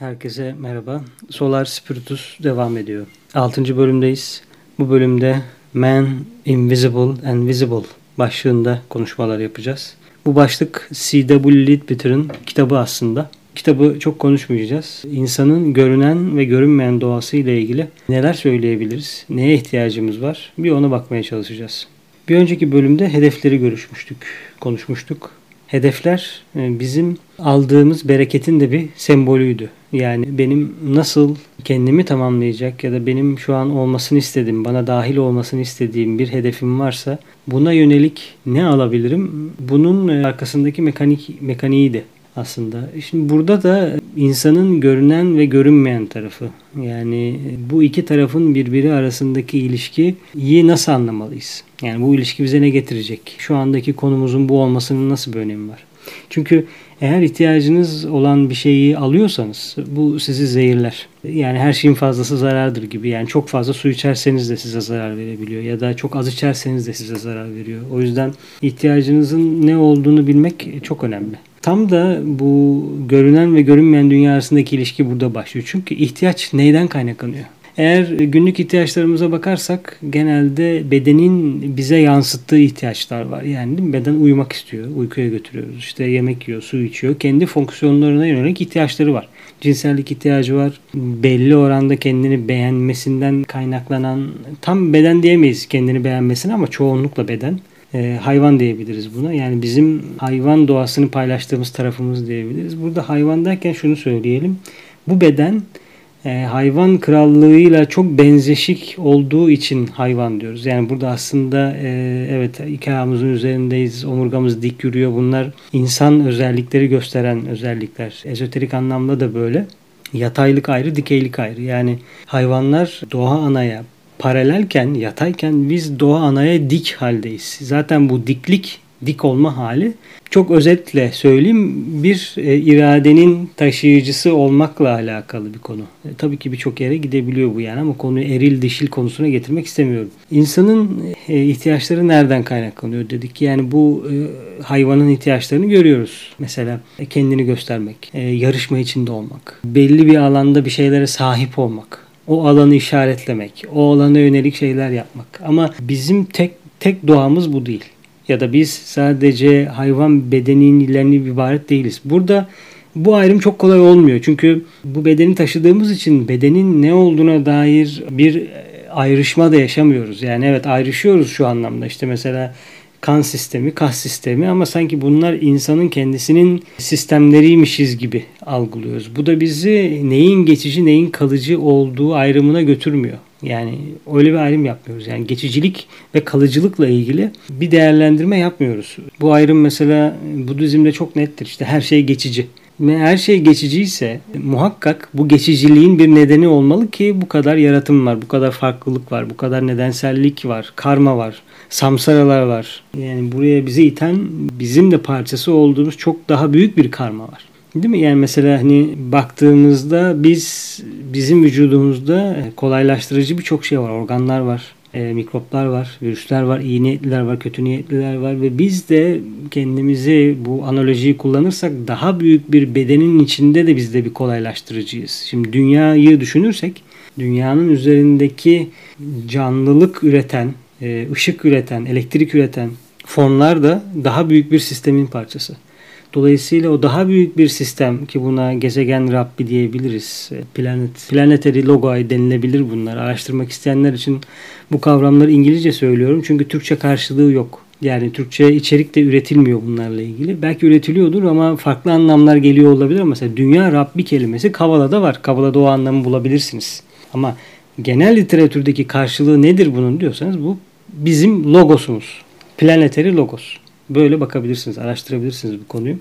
Herkese merhaba. Solar Spiritus devam ediyor. 6. bölümdeyiz. Bu bölümde Man, Invisible and Visible başlığında konuşmalar yapacağız. Bu başlık C.W. Leadbitter'ın kitabı aslında. Kitabı çok konuşmayacağız. İnsanın görünen ve görünmeyen doğası ile ilgili neler söyleyebiliriz, neye ihtiyacımız var bir ona bakmaya çalışacağız. Bir önceki bölümde hedefleri görüşmüştük, konuşmuştuk. Hedefler e, bizim aldığımız bereketin de bir sembolüydü. Yani benim nasıl kendimi tamamlayacak ya da benim şu an olmasını istediğim, bana dahil olmasını istediğim bir hedefim varsa buna yönelik ne alabilirim? Bunun e, arkasındaki mekanik mekaniğiydi aslında. Şimdi burada da insanın görünen ve görünmeyen tarafı. Yani bu iki tarafın birbiri arasındaki ilişkiyi nasıl anlamalıyız? Yani bu ilişki bize ne getirecek? Şu andaki konumuzun bu olmasının nasıl bir önemi var? Çünkü eğer ihtiyacınız olan bir şeyi alıyorsanız bu sizi zehirler. Yani her şeyin fazlası zarardır gibi. Yani çok fazla su içerseniz de size zarar verebiliyor ya da çok az içerseniz de size zarar veriyor. O yüzden ihtiyacınızın ne olduğunu bilmek çok önemli. Tam da bu görünen ve görünmeyen dünya arasındaki ilişki burada başlıyor. Çünkü ihtiyaç neyden kaynaklanıyor? Eğer günlük ihtiyaçlarımıza bakarsak genelde bedenin bize yansıttığı ihtiyaçlar var. Yani beden uyumak istiyor, uykuya götürüyoruz. İşte yemek yiyor, su içiyor. Kendi fonksiyonlarına yönelik ihtiyaçları var. Cinsellik ihtiyacı var. Belli oranda kendini beğenmesinden kaynaklanan tam beden diyemeyiz kendini beğenmesine ama çoğunlukla beden e, hayvan diyebiliriz buna. Yani bizim hayvan doğasını paylaştığımız tarafımız diyebiliriz. Burada hayvan derken şunu söyleyelim. Bu beden e, hayvan krallığıyla çok benzeşik olduğu için hayvan diyoruz. Yani burada aslında e, evet iki ayağımızın üzerindeyiz, omurgamız dik yürüyor. Bunlar insan özellikleri gösteren özellikler. Ezoterik anlamda da böyle. Yataylık ayrı, dikeylik ayrı. Yani hayvanlar doğa anaya paralelken, yatayken biz doğa anaya dik haldeyiz. Zaten bu diklik, dik olma hali çok özetle söyleyeyim bir e, iradenin taşıyıcısı olmakla alakalı bir konu. E, tabii ki birçok yere gidebiliyor bu yani ama konuyu eril dişil konusuna getirmek istemiyorum. İnsanın e, ihtiyaçları nereden kaynaklanıyor dedik. Yani bu e, hayvanın ihtiyaçlarını görüyoruz. Mesela e, kendini göstermek, e, yarışma içinde olmak, belli bir alanda bir şeylere sahip olmak o alanı işaretlemek, o alana yönelik şeyler yapmak. Ama bizim tek tek doğamız bu değil. Ya da biz sadece hayvan bedenilerini ibaret değiliz. Burada bu ayrım çok kolay olmuyor. Çünkü bu bedeni taşıdığımız için bedenin ne olduğuna dair bir ayrışma da yaşamıyoruz. Yani evet ayrışıyoruz şu anlamda. İşte mesela kan sistemi, kas sistemi ama sanki bunlar insanın kendisinin sistemleriymişiz gibi algılıyoruz. Bu da bizi neyin geçici, neyin kalıcı olduğu ayrımına götürmüyor. Yani öyle bir ayrım yapmıyoruz. Yani geçicilik ve kalıcılıkla ilgili bir değerlendirme yapmıyoruz. Bu ayrım mesela Budizm'de çok nettir. İşte her şey geçici. Ve her şey geçiciyse muhakkak bu geçiciliğin bir nedeni olmalı ki bu kadar yaratım var, bu kadar farklılık var, bu kadar nedensellik var, karma var, samsaralar var. Yani buraya bizi iten bizim de parçası olduğumuz çok daha büyük bir karma var. Değil mi? Yani mesela hani baktığımızda biz bizim vücudumuzda kolaylaştırıcı birçok şey var. Organlar var, e, mikroplar var, virüsler var, iyi niyetliler var, kötü niyetliler var ve biz de kendimizi bu analojiyi kullanırsak daha büyük bir bedenin içinde de biz de bir kolaylaştırıcıyız. Şimdi dünyayı düşünürsek dünyanın üzerindeki canlılık üreten, e, ışık üreten, elektrik üreten fonlar da daha büyük bir sistemin parçası. Dolayısıyla o daha büyük bir sistem ki buna gezegen Rabbi diyebiliriz. E, planet, planetary logoi denilebilir bunlar. Araştırmak isteyenler için bu kavramları İngilizce söylüyorum. Çünkü Türkçe karşılığı yok. Yani Türkçe içerik de üretilmiyor bunlarla ilgili. Belki üretiliyordur ama farklı anlamlar geliyor olabilir. Mesela dünya Rabbi kelimesi Kavala'da var. Kavala'da o anlamı bulabilirsiniz. Ama genel literatürdeki karşılığı nedir bunun diyorsanız bu bizim logosumuz. Planetary logos. Böyle bakabilirsiniz, araştırabilirsiniz bu konuyu.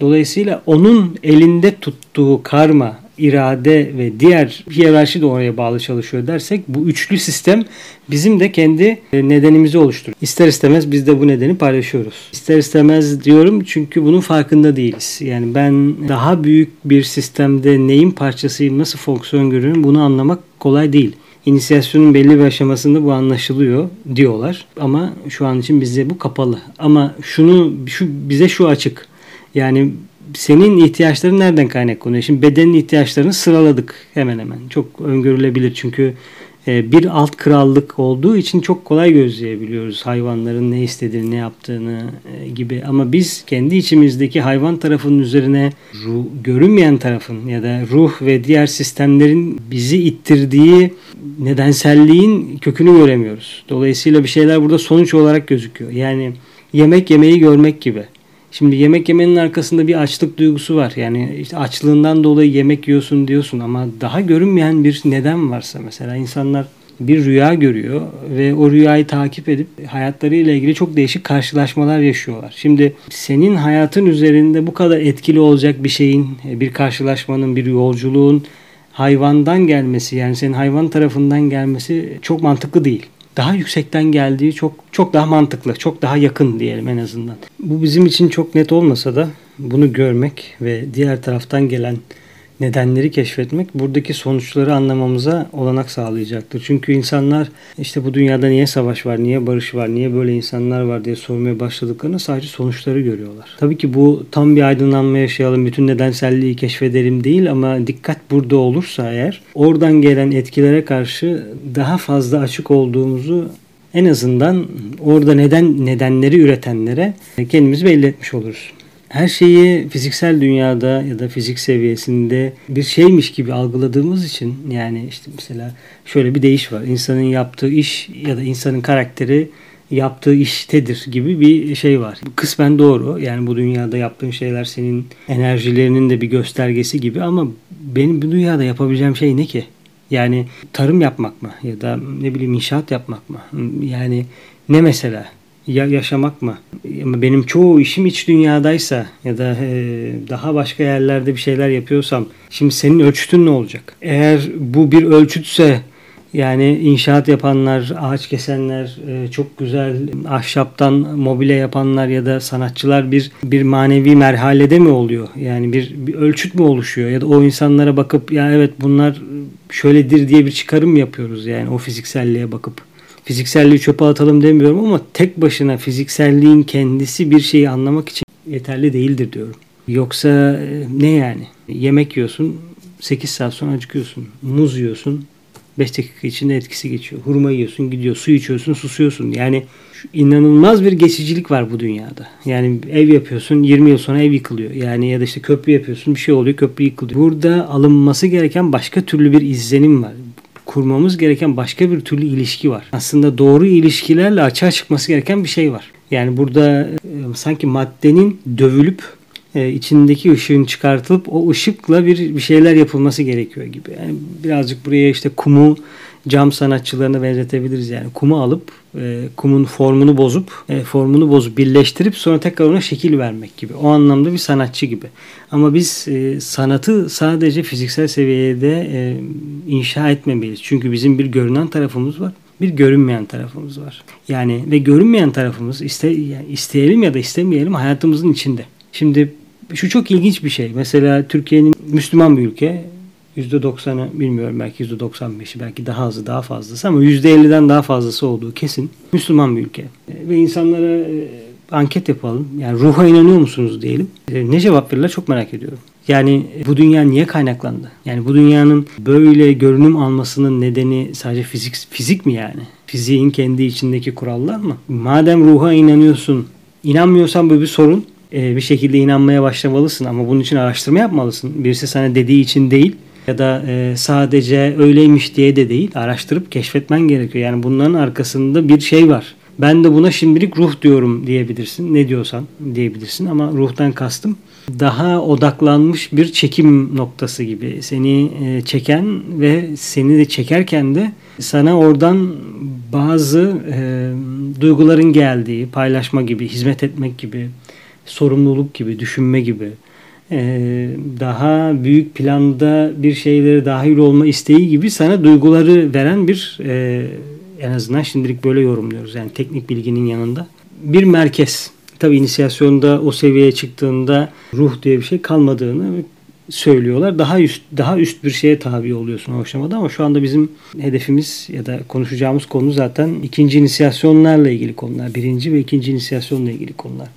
Dolayısıyla onun elinde tuttuğu karma, irade ve diğer hiyerarşi de oraya bağlı çalışıyor dersek bu üçlü sistem bizim de kendi e, nedenimizi oluşturuyor. İster istemez biz de bu nedeni paylaşıyoruz. İster istemez diyorum çünkü bunun farkında değiliz. Yani ben daha büyük bir sistemde neyin parçasıyım, nasıl fonksiyon görüyorum bunu anlamak kolay değil. İnisiyasyonun belli bir aşamasında bu anlaşılıyor diyorlar. Ama şu an için bize bu kapalı. Ama şunu şu bize şu açık. Yani senin ihtiyaçların nereden kaynaklanıyor? Şimdi bedenin ihtiyaçlarını sıraladık hemen hemen. Çok öngörülebilir çünkü bir alt krallık olduğu için çok kolay gözleyebiliyoruz hayvanların ne istediğini, ne yaptığını e, gibi. Ama biz kendi içimizdeki hayvan tarafının üzerine ruh, görünmeyen tarafın ya da ruh ve diğer sistemlerin bizi ittirdiği nedenselliğin kökünü göremiyoruz. Dolayısıyla bir şeyler burada sonuç olarak gözüküyor. Yani yemek yemeyi görmek gibi. Şimdi yemek yemenin arkasında bir açlık duygusu var. Yani işte açlığından dolayı yemek yiyorsun diyorsun ama daha görünmeyen bir neden varsa mesela insanlar bir rüya görüyor ve o rüyayı takip edip hayatlarıyla ilgili çok değişik karşılaşmalar yaşıyorlar. Şimdi senin hayatın üzerinde bu kadar etkili olacak bir şeyin, bir karşılaşmanın, bir yolculuğun hayvandan gelmesi yani senin hayvan tarafından gelmesi çok mantıklı değil daha yüksekten geldiği çok çok daha mantıklı, çok daha yakın diyelim en azından. Bu bizim için çok net olmasa da bunu görmek ve diğer taraftan gelen nedenleri keşfetmek buradaki sonuçları anlamamıza olanak sağlayacaktır. Çünkü insanlar işte bu dünyada niye savaş var, niye barış var, niye böyle insanlar var diye sormaya başladıklarında sadece sonuçları görüyorlar. Tabii ki bu tam bir aydınlanma yaşayalım, bütün nedenselliği keşfedelim değil ama dikkat burada olursa eğer oradan gelen etkilere karşı daha fazla açık olduğumuzu en azından orada neden nedenleri üretenlere kendimizi belli etmiş oluruz her şeyi fiziksel dünyada ya da fizik seviyesinde bir şeymiş gibi algıladığımız için yani işte mesela şöyle bir deyiş var. İnsanın yaptığı iş ya da insanın karakteri yaptığı iştedir gibi bir şey var. Kısmen doğru. Yani bu dünyada yaptığın şeyler senin enerjilerinin de bir göstergesi gibi ama benim bu dünyada yapabileceğim şey ne ki? Yani tarım yapmak mı ya da ne bileyim inşaat yapmak mı? Yani ne mesela? Ya yaşamak mı? Benim çoğu işim iç dünyadaysa ya da e, daha başka yerlerde bir şeyler yapıyorsam şimdi senin ölçütün ne olacak? Eğer bu bir ölçütse yani inşaat yapanlar, ağaç kesenler, e, çok güzel ahşaptan mobilya yapanlar ya da sanatçılar bir bir manevi merhalede mi oluyor? Yani bir, bir ölçüt mü oluşuyor? Ya da o insanlara bakıp ya evet bunlar şöyledir diye bir çıkarım yapıyoruz yani o fizikselliğe bakıp? Fizikselliği çöpe atalım demiyorum ama tek başına fizikselliğin kendisi bir şeyi anlamak için yeterli değildir diyorum. Yoksa e, ne yani? Yemek yiyorsun 8 saat sonra acıkıyorsun. Muz yiyorsun 5 dakika içinde etkisi geçiyor. Hurma yiyorsun gidiyor. Su içiyorsun susuyorsun. Yani inanılmaz bir geçicilik var bu dünyada. Yani ev yapıyorsun 20 yıl sonra ev yıkılıyor. Yani ya da işte köprü yapıyorsun bir şey oluyor köprü yıkılıyor. Burada alınması gereken başka türlü bir izlenim var kurmamız gereken başka bir türlü ilişki var. Aslında doğru ilişkilerle açığa çıkması gereken bir şey var. Yani burada e, sanki maddenin dövülüp e, içindeki ışığın çıkartılıp o ışıkla bir bir şeyler yapılması gerekiyor gibi. Yani birazcık buraya işte kumu cam sanatçılarına benzetebiliriz yani. Kumu alıp e, kumun formunu bozup e, formunu bozup birleştirip sonra tekrar ona şekil vermek gibi. O anlamda bir sanatçı gibi. Ama biz e, sanatı sadece fiziksel seviyede e, inşa etmemeliyiz. Çünkü bizim bir görünen tarafımız var bir görünmeyen tarafımız var. Yani ve görünmeyen tarafımız iste, yani isteyelim ya da istemeyelim hayatımızın içinde. Şimdi şu çok ilginç bir şey. Mesela Türkiye'nin Müslüman bir ülke. %90'ı bilmiyorum belki %95'i belki daha azı daha fazlası ama %50'den daha fazlası olduğu kesin. Müslüman bir ülke. E, ve insanlara e, anket yapalım. Yani ruha inanıyor musunuz diyelim. E, ne cevap verirler çok merak ediyorum. Yani bu dünya niye kaynaklandı? Yani bu dünyanın böyle görünüm almasının nedeni sadece fizik fizik mi yani? Fiziğin kendi içindeki kurallar mı? Madem ruha inanıyorsun, inanmıyorsan bu bir sorun. bir şekilde inanmaya başlamalısın ama bunun için araştırma yapmalısın. Birisi sana dediği için değil ya da e, sadece öyleymiş diye de değil araştırıp keşfetmen gerekiyor. Yani bunların arkasında bir şey var. Ben de buna şimdilik ruh diyorum diyebilirsin. Ne diyorsan diyebilirsin ama ruhtan kastım daha odaklanmış bir çekim noktası gibi. Seni e, çeken ve seni de çekerken de sana oradan bazı e, duyguların geldiği, paylaşma gibi, hizmet etmek gibi, sorumluluk gibi, düşünme gibi daha büyük planda bir şeylere dahil olma isteği gibi sana duyguları veren bir e, en azından şimdilik böyle yorumluyoruz. Yani teknik bilginin yanında bir merkez. Tabi inisiyasyonda o seviyeye çıktığında ruh diye bir şey kalmadığını söylüyorlar. Daha üst daha üst bir şeye tabi oluyorsun o aşamada ama şu anda bizim hedefimiz ya da konuşacağımız konu zaten ikinci inisiyasyonlarla ilgili konular. Birinci ve ikinci inisiyasyonla ilgili konular.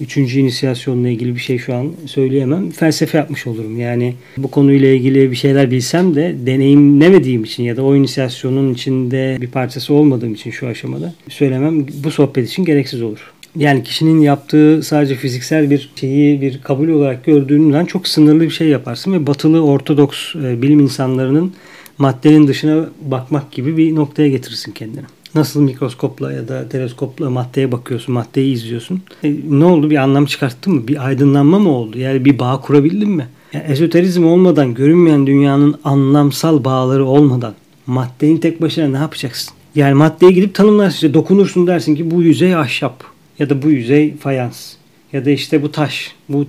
Üçüncü inisiyasyonla ilgili bir şey şu an söyleyemem. Felsefe yapmış olurum. Yani bu konuyla ilgili bir şeyler bilsem de deneyimlemediğim için ya da o inisiyasyonun içinde bir parçası olmadığım için şu aşamada söylemem bu sohbet için gereksiz olur. Yani kişinin yaptığı sadece fiziksel bir şeyi bir kabul olarak gördüğünden çok sınırlı bir şey yaparsın ve batılı ortodoks e, bilim insanlarının maddenin dışına bakmak gibi bir noktaya getirirsin kendini. Nasıl mikroskopla ya da teleskopla maddeye bakıyorsun, maddeyi izliyorsun. E, ne oldu? Bir anlam çıkarttın mı? Bir aydınlanma mı oldu? Yani bir bağ kurabildin mi? Yani ezoterizm olmadan, görünmeyen dünyanın anlamsal bağları olmadan maddenin tek başına ne yapacaksın? Yani maddeye gidip tanımlarsın. İşte dokunursun dersin ki bu yüzey ahşap ya da bu yüzey fayans ya da işte bu taş. Bu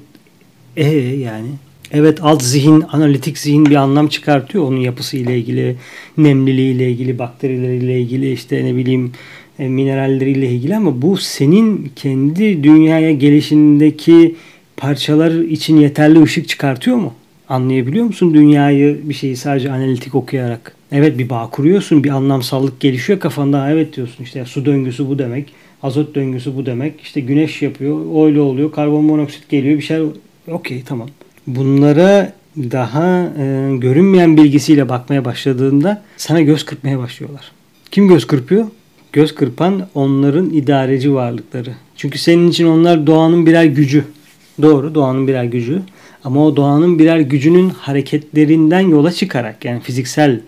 e yani Evet alt zihin, analitik zihin bir anlam çıkartıyor onun yapısı ile ilgili, nemliliği ile ilgili, bakterileriyle ilgili, işte ne bileyim e, mineralleriyle ilgili ama bu senin kendi dünyaya gelişindeki parçalar için yeterli ışık çıkartıyor mu? Anlayabiliyor musun dünyayı bir şeyi sadece analitik okuyarak? Evet bir bağ kuruyorsun, bir anlamsallık gelişiyor kafanda. Evet diyorsun işte su döngüsü bu demek, azot döngüsü bu demek. İşte güneş yapıyor, öyle oluyor, karbon monoksit geliyor bir şey. Okey tamam bunlara daha e, görünmeyen bilgisiyle bakmaya başladığında sana göz kırpmaya başlıyorlar. Kim göz kırpıyor? Göz kırpan onların idareci varlıkları. Çünkü senin için onlar doğanın birer gücü. Doğru doğanın birer gücü. Ama o doğanın birer gücünün hareketlerinden yola çıkarak yani fiziksel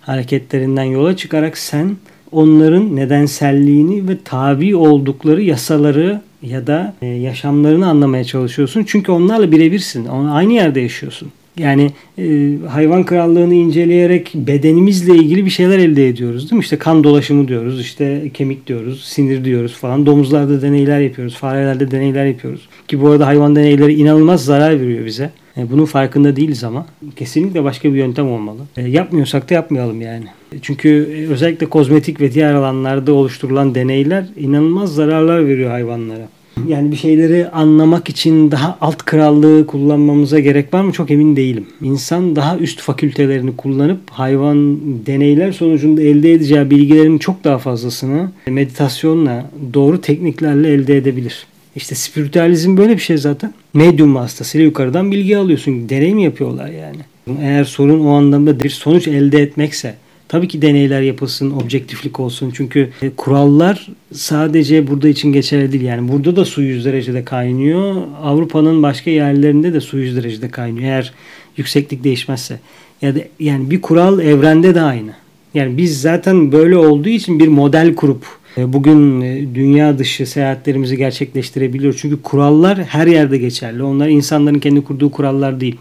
hareketlerinden yola çıkarak sen onların nedenselliğini ve tabi oldukları yasaları ya da e, yaşamlarını anlamaya çalışıyorsun. Çünkü onlarla birebirsin. Aynı yerde yaşıyorsun. Yani e, hayvan krallığını inceleyerek bedenimizle ilgili bir şeyler elde ediyoruz değil mi? İşte kan dolaşımı diyoruz, işte kemik diyoruz, sinir diyoruz falan. Domuzlarda deneyler yapıyoruz, farelerde deneyler yapıyoruz. Ki bu arada hayvan deneyleri inanılmaz zarar veriyor bize. E, bunun farkında değiliz ama kesinlikle başka bir yöntem olmalı. E, yapmıyorsak da yapmayalım yani. Çünkü e, özellikle kozmetik ve diğer alanlarda oluşturulan deneyler inanılmaz zararlar veriyor hayvanlara. Yani bir şeyleri anlamak için daha alt krallığı kullanmamıza gerek var mı çok emin değilim. İnsan daha üst fakültelerini kullanıp hayvan deneyler sonucunda elde edeceği bilgilerin çok daha fazlasını meditasyonla, doğru tekniklerle elde edebilir. İşte spiritüalizm böyle bir şey zaten. Medium vasıtasıyla yukarıdan bilgi alıyorsun. Deney mi yapıyorlar yani? Eğer sorun o anlamda bir sonuç elde etmekse Tabii ki deneyler yapılsın, objektiflik olsun. Çünkü e, kurallar sadece burada için geçerli değil. Yani burada da su 100 derecede kaynıyor. Avrupa'nın başka yerlerinde de su 100 derecede kaynıyor. Eğer yükseklik değişmezse. Ya da yani bir kural evrende de aynı. Yani biz zaten böyle olduğu için bir model kurup bugün e, dünya dışı seyahatlerimizi gerçekleştirebiliyoruz. Çünkü kurallar her yerde geçerli. Onlar insanların kendi kurduğu kurallar değil.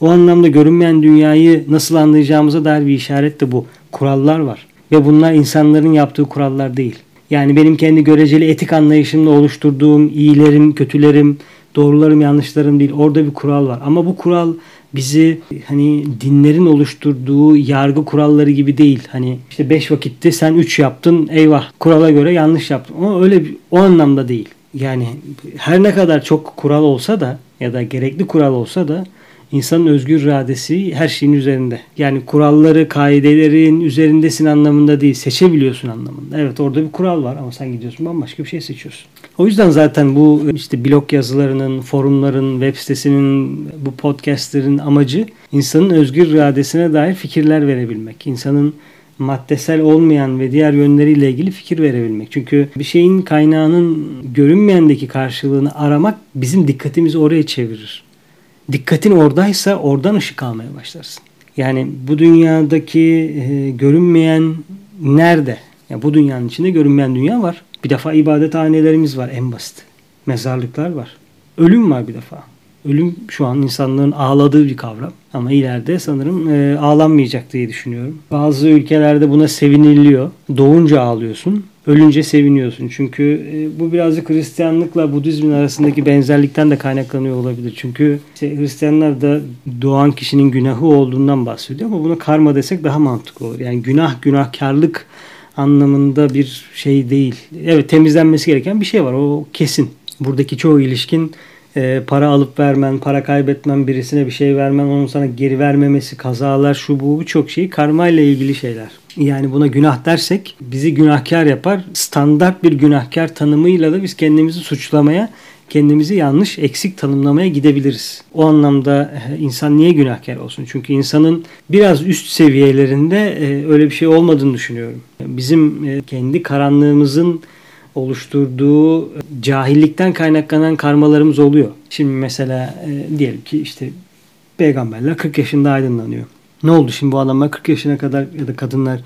O anlamda görünmeyen dünyayı nasıl anlayacağımıza dair bir işaret de bu. Kurallar var. Ve bunlar insanların yaptığı kurallar değil. Yani benim kendi göreceli etik anlayışımla oluşturduğum iyilerim, kötülerim, doğrularım, yanlışlarım değil. Orada bir kural var. Ama bu kural bizi hani dinlerin oluşturduğu yargı kuralları gibi değil. Hani işte beş vakitte sen üç yaptın eyvah kurala göre yanlış yaptın. Ama öyle o anlamda değil. Yani her ne kadar çok kural olsa da ya da gerekli kural olsa da insanın özgür iradesi her şeyin üzerinde. Yani kuralları, kaidelerin üzerindesin anlamında değil, seçebiliyorsun anlamında. Evet orada bir kural var ama sen gidiyorsun bambaşka bir şey seçiyorsun. O yüzden zaten bu işte blog yazılarının, forumların, web sitesinin, bu podcastlerin amacı insanın özgür iradesine dair fikirler verebilmek. İnsanın maddesel olmayan ve diğer yönleriyle ilgili fikir verebilmek. Çünkü bir şeyin kaynağının görünmeyendeki karşılığını aramak bizim dikkatimizi oraya çevirir dikkatin oradaysa oradan ışık almaya başlarsın. Yani bu dünyadaki e, görünmeyen nerede? Yani bu dünyanın içinde görünmeyen dünya var. Bir defa ibadethanelerimiz var en basit. Mezarlıklar var. Ölüm var bir defa. Ölüm şu an insanların ağladığı bir kavram. Ama ileride sanırım e, ağlanmayacak diye düşünüyorum. Bazı ülkelerde buna seviniliyor. Doğunca ağlıyorsun ölünce seviniyorsun. Çünkü e, bu birazcık Hristiyanlıkla Budizmin arasındaki benzerlikten de kaynaklanıyor olabilir. Çünkü işte Hristiyanlar da doğan kişinin günahı olduğundan bahsediyor ama buna karma desek daha mantıklı olur. Yani günah günahkarlık anlamında bir şey değil. Evet temizlenmesi gereken bir şey var. O kesin. Buradaki çoğu ilişkin e, para alıp vermen, para kaybetmen, birisine bir şey vermen, onun sana geri vermemesi, kazalar, şu bu birçok şey karma ile ilgili şeyler. Yani buna günah dersek bizi günahkar yapar. Standart bir günahkar tanımıyla da biz kendimizi suçlamaya kendimizi yanlış, eksik tanımlamaya gidebiliriz. O anlamda e, insan niye günahkar olsun? Çünkü insanın biraz üst seviyelerinde e, öyle bir şey olmadığını düşünüyorum. Bizim e, kendi karanlığımızın oluşturduğu cahillikten kaynaklanan karmalarımız oluyor. Şimdi mesela diyelim ki işte peygamberler 40 yaşında aydınlanıyor. Ne oldu şimdi bu adamlar 40 yaşına kadar ya da kadınlar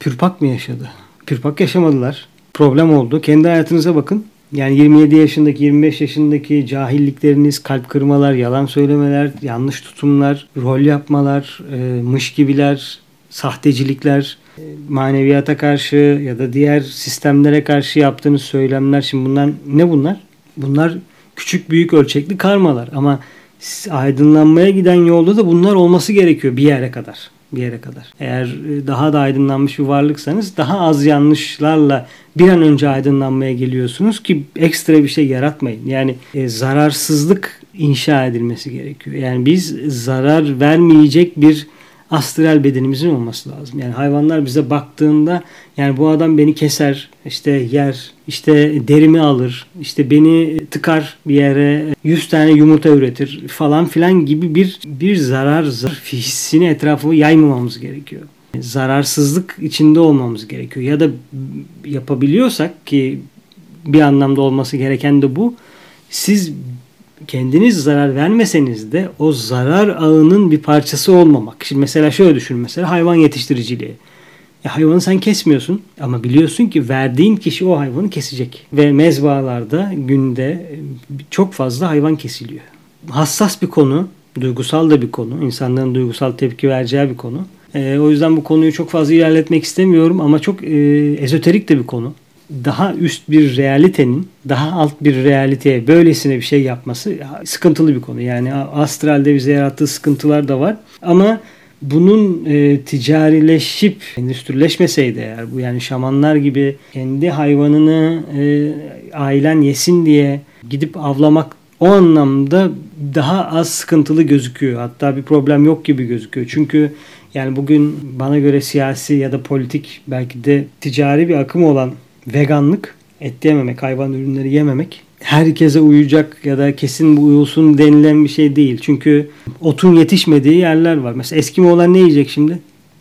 pürpak mı yaşadı? Pürpak yaşamadılar. Problem oldu. Kendi hayatınıza bakın. Yani 27 yaşındaki, 25 yaşındaki cahillikleriniz, kalp kırmalar, yalan söylemeler, yanlış tutumlar, rol yapmalar, e, mış gibiler, sahtecilikler, e, maneviyata karşı ya da diğer sistemlere karşı yaptığınız söylemler. Şimdi bunlar ne bunlar? Bunlar küçük büyük ölçekli karmalar ama aydınlanmaya giden yolda da bunlar olması gerekiyor bir yere kadar bir yere kadar. Eğer e, daha da aydınlanmış bir varlıksanız daha az yanlışlarla bir an önce aydınlanmaya geliyorsunuz ki ekstra bir şey yaratmayın. Yani e, zararsızlık inşa edilmesi gerekiyor. Yani biz zarar vermeyecek bir astral bedenimizin olması lazım. Yani hayvanlar bize baktığında yani bu adam beni keser, işte yer, işte derimi alır, işte beni tıkar bir yere 100 tane yumurta üretir falan filan gibi bir bir zarar, zarar hissini etrafı yaymamamız gerekiyor. Zararsızlık içinde olmamız gerekiyor. Ya da yapabiliyorsak ki bir anlamda olması gereken de bu. Siz kendiniz zarar vermeseniz de o zarar ağının bir parçası olmamak. Şimdi mesela şöyle düşün mesela hayvan yetiştiriciliği. Ya hayvanı sen kesmiyorsun ama biliyorsun ki verdiğin kişi o hayvanı kesecek. Ve mezbalarda günde çok fazla hayvan kesiliyor. Hassas bir konu, duygusal da bir konu. insanların duygusal tepki vereceği bir konu. E, o yüzden bu konuyu çok fazla ilerletmek istemiyorum ama çok e, ezoterik de bir konu daha üst bir realitenin daha alt bir realiteye böylesine bir şey yapması sıkıntılı bir konu. Yani astralde bize yarattığı sıkıntılar da var. Ama bunun e, ticarileşip endüstrileşmeseydi eğer bu yani şamanlar gibi kendi hayvanını e, ailen yesin diye gidip avlamak o anlamda daha az sıkıntılı gözüküyor. Hatta bir problem yok gibi gözüküyor. Çünkü yani bugün bana göre siyasi ya da politik belki de ticari bir akım olan veganlık, et yememek, hayvan ürünleri yememek herkese uyacak ya da kesin bu uyulsun denilen bir şey değil. Çünkü otun yetişmediği yerler var. Mesela Eskimoğullar ne yiyecek şimdi?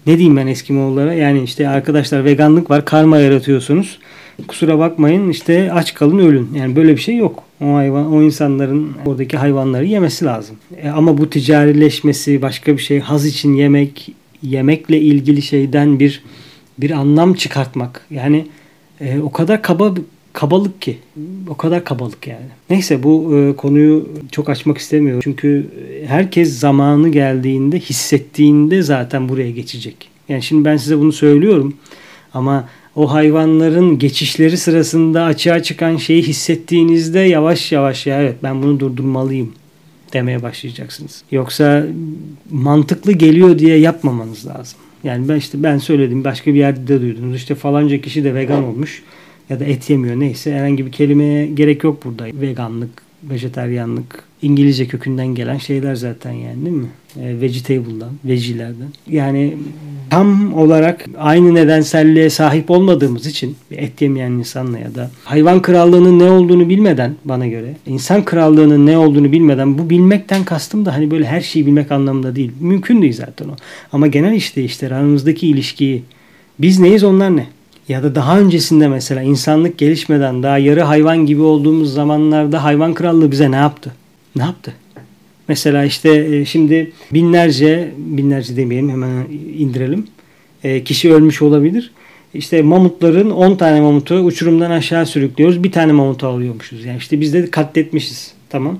Ne diyeyim ben Eskimoğullara? Yani işte arkadaşlar veganlık var, karma yaratıyorsunuz. Kusura bakmayın işte aç kalın ölün. Yani böyle bir şey yok. O hayvan, o insanların oradaki hayvanları yemesi lazım. E ama bu ticarileşmesi, başka bir şey, haz için yemek, yemekle ilgili şeyden bir bir anlam çıkartmak. Yani e, o kadar kaba kabalık ki. O kadar kabalık yani. Neyse bu e, konuyu çok açmak istemiyorum. Çünkü herkes zamanı geldiğinde, hissettiğinde zaten buraya geçecek. Yani şimdi ben size bunu söylüyorum ama o hayvanların geçişleri sırasında açığa çıkan şeyi hissettiğinizde yavaş yavaş ya evet ben bunu durdurmalıyım demeye başlayacaksınız. Yoksa mantıklı geliyor diye yapmamanız lazım. Yani ben işte ben söyledim başka bir yerde de duydunuz. İşte falanca kişi de vegan olmuş ya da et yemiyor neyse herhangi bir kelimeye gerek yok burada. Veganlık, vejeteryanlık, İngilizce kökünden gelen şeyler zaten yani değil mi? E, vegetable'dan, veggilerden. Yani tam olarak aynı nedenselliğe sahip olmadığımız için et yemeyen insanla ya da hayvan krallığının ne olduğunu bilmeden bana göre insan krallığının ne olduğunu bilmeden bu bilmekten kastım da hani böyle her şeyi bilmek anlamında değil. Mümkün değil zaten o. Ama genel işte işte aramızdaki ilişkiyi biz neyiz onlar ne? Ya da daha öncesinde mesela insanlık gelişmeden daha yarı hayvan gibi olduğumuz zamanlarda hayvan krallığı bize ne yaptı? Ne yaptı? Mesela işte e, şimdi binlerce, binlerce demeyelim hemen indirelim. E, kişi ölmüş olabilir. İşte mamutların 10 tane mamutu uçurumdan aşağı sürüklüyoruz. Bir tane mamutu alıyormuşuz. Yani işte biz de katletmişiz. Tamam.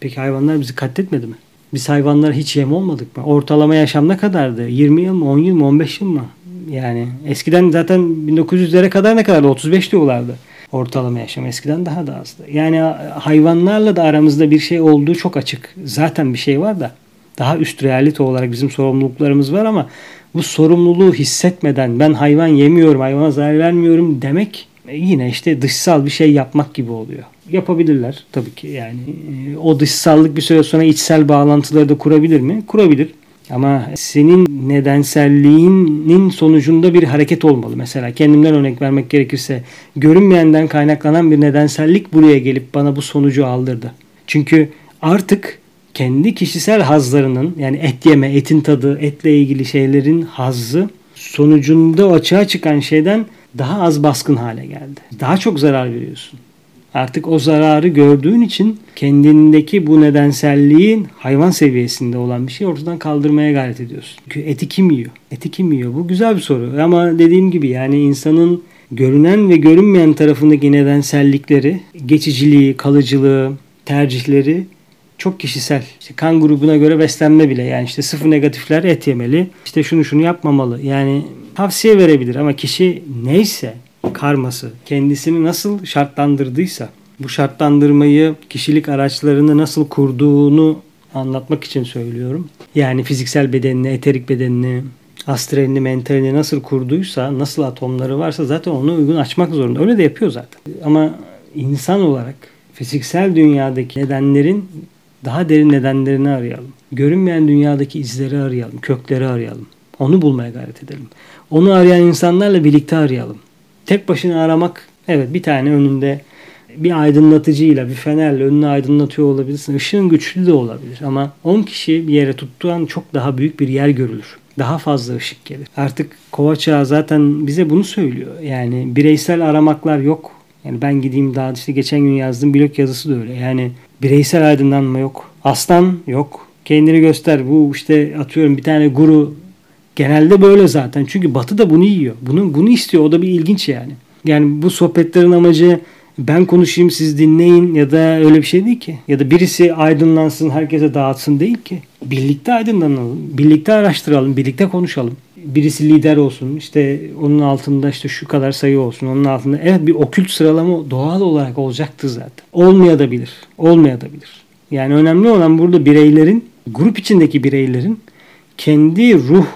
Peki hayvanlar bizi katletmedi mi? Biz hayvanlar hiç yem olmadık mı? Ortalama yaşam ne kadardı? 20 yıl mı? 10 yıl mı? 15 yıl mı? Yani eskiden zaten 1900'lere kadar ne kadardı? 35 diyorlardı ortalama yaşam. Eskiden daha da azdı. Yani hayvanlarla da aramızda bir şey olduğu çok açık. Zaten bir şey var da daha üst realite olarak bizim sorumluluklarımız var ama bu sorumluluğu hissetmeden ben hayvan yemiyorum, hayvana zarar vermiyorum demek e, yine işte dışsal bir şey yapmak gibi oluyor. Yapabilirler tabii ki yani. E, o dışsallık bir süre sonra içsel bağlantıları da kurabilir mi? Kurabilir. Ama senin nedenselliğinin sonucunda bir hareket olmalı. Mesela kendimden örnek vermek gerekirse görünmeyenden kaynaklanan bir nedensellik buraya gelip bana bu sonucu aldırdı. Çünkü artık kendi kişisel hazlarının yani et yeme, etin tadı, etle ilgili şeylerin hazzı sonucunda açığa çıkan şeyden daha az baskın hale geldi. Daha çok zarar veriyorsun. Artık o zararı gördüğün için kendindeki bu nedenselliğin hayvan seviyesinde olan bir şey ortadan kaldırmaya gayret ediyorsun. Çünkü eti kim yiyor? Eti kim yiyor? Bu güzel bir soru. Ama dediğim gibi yani insanın görünen ve görünmeyen tarafındaki nedensellikleri, geçiciliği, kalıcılığı, tercihleri çok kişisel. İşte kan grubuna göre beslenme bile yani işte sıfır negatifler et yemeli. İşte şunu şunu yapmamalı. Yani tavsiye verebilir ama kişi neyse karması kendisini nasıl şartlandırdıysa bu şartlandırmayı kişilik araçlarını nasıl kurduğunu anlatmak için söylüyorum. Yani fiziksel bedenini, eterik bedenini, astralini, mentalini nasıl kurduysa, nasıl atomları varsa zaten ona uygun açmak zorunda. Öyle de yapıyor zaten. Ama insan olarak fiziksel dünyadaki nedenlerin daha derin nedenlerini arayalım. Görünmeyen dünyadaki izleri arayalım, kökleri arayalım. Onu bulmaya gayret edelim. Onu arayan insanlarla birlikte arayalım. Tek başına aramak, evet bir tane önünde bir aydınlatıcıyla, bir fenerle önünü aydınlatıyor olabilirsin. Işığın güçlü de olabilir ama 10 kişi bir yere tuttuğun çok daha büyük bir yer görülür. Daha fazla ışık gelir. Artık kova çağı zaten bize bunu söylüyor. Yani bireysel aramaklar yok. Yani ben gideyim daha işte geçen gün yazdığım blog yazısı da öyle. Yani bireysel aydınlanma yok. Aslan yok. Kendini göster. Bu işte atıyorum bir tane guru genelde böyle zaten. Çünkü Batı da bunu yiyor. Bunu bunu istiyor. O da bir ilginç yani. Yani bu sohbetlerin amacı ben konuşayım siz dinleyin ya da öyle bir şey değil ki. Ya da birisi aydınlansın herkese dağıtsın değil ki. Birlikte aydınlanalım. Birlikte araştıralım. Birlikte konuşalım. Birisi lider olsun. işte onun altında işte şu kadar sayı olsun. Onun altında evet bir okült sıralama doğal olarak olacaktır zaten. Olmayabilir. Olmayabilir. Yani önemli olan burada bireylerin grup içindeki bireylerin kendi ruh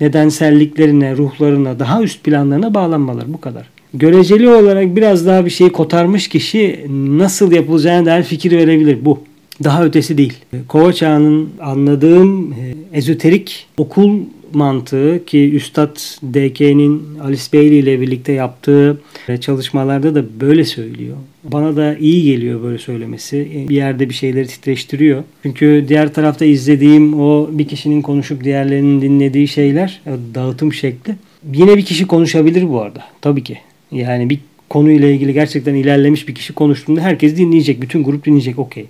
nedenselliklerine, ruhlarına, daha üst planlarına bağlanmaları bu kadar. Göreceli olarak biraz daha bir şeyi kotarmış kişi nasıl yapılacağına dair fikir verebilir bu. Daha ötesi değil. Kova çağının anladığım e, ezoterik okul mantığı ki Üstad DK'nin Alice Bailey ile birlikte yaptığı çalışmalarda da böyle söylüyor. Bana da iyi geliyor böyle söylemesi. Bir yerde bir şeyleri titreştiriyor. Çünkü diğer tarafta izlediğim o bir kişinin konuşup diğerlerinin dinlediği şeyler dağıtım şekli. Yine bir kişi konuşabilir bu arada. Tabii ki. Yani bir konuyla ilgili gerçekten ilerlemiş bir kişi konuştuğunda herkes dinleyecek. Bütün grup dinleyecek. Okey.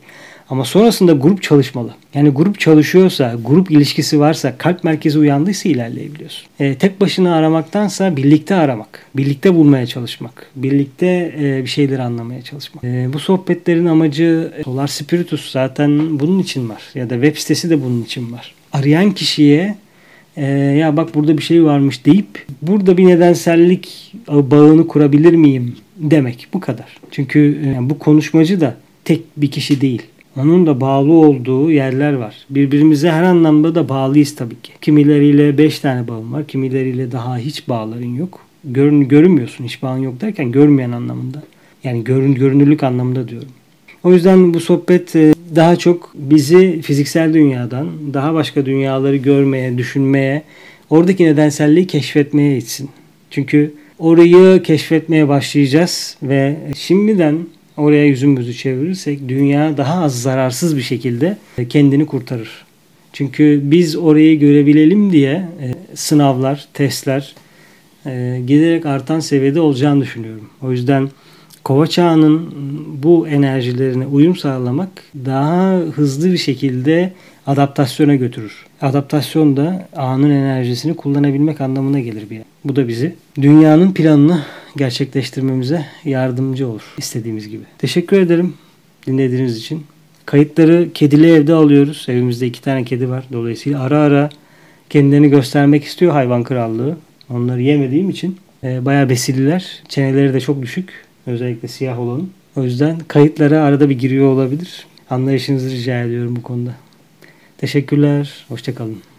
Ama sonrasında grup çalışmalı. Yani grup çalışıyorsa, grup ilişkisi varsa, kalp merkezi uyandıysa ilerleyebiliyorsun. E, tek başına aramaktansa birlikte aramak, birlikte bulmaya çalışmak, birlikte e, bir şeyleri anlamaya çalışmak. E, bu sohbetlerin amacı e, Solar Spiritus zaten bunun için var. Ya da web sitesi de bunun için var. Arayan kişiye e, ya bak burada bir şey varmış deyip burada bir nedensellik bağını kurabilir miyim demek bu kadar. Çünkü e, bu konuşmacı da tek bir kişi değil. Onun da bağlı olduğu yerler var. Birbirimize her anlamda da bağlıyız tabii ki. Kimileriyle 5 tane bağım var. Kimileriyle daha hiç bağların yok. Görün, görünmüyorsun hiç bağın yok derken görmeyen anlamında. Yani görün, görünürlük anlamında diyorum. O yüzden bu sohbet e, daha çok bizi fiziksel dünyadan daha başka dünyaları görmeye, düşünmeye, oradaki nedenselliği keşfetmeye itsin. Çünkü orayı keşfetmeye başlayacağız ve şimdiden oraya yüzümüzü çevirirsek dünya daha az zararsız bir şekilde kendini kurtarır. Çünkü biz orayı görebilelim diye e, sınavlar, testler e, giderek artan seviyede olacağını düşünüyorum. O yüzden kova çağının bu enerjilerine uyum sağlamak daha hızlı bir şekilde adaptasyona götürür. Adaptasyon da anın enerjisini kullanabilmek anlamına gelir bir. Bu da bizi dünyanın planını gerçekleştirmemize yardımcı olur istediğimiz gibi. Teşekkür ederim dinlediğiniz için. Kayıtları kedili evde alıyoruz. Evimizde iki tane kedi var. Dolayısıyla ara ara kendilerini göstermek istiyor hayvan krallığı. Onları yemediğim için e, bayağı besililer. Çeneleri de çok düşük. Özellikle siyah olanın. O yüzden kayıtlara arada bir giriyor olabilir. Anlayışınızı rica ediyorum bu konuda. Teşekkürler. Hoşçakalın.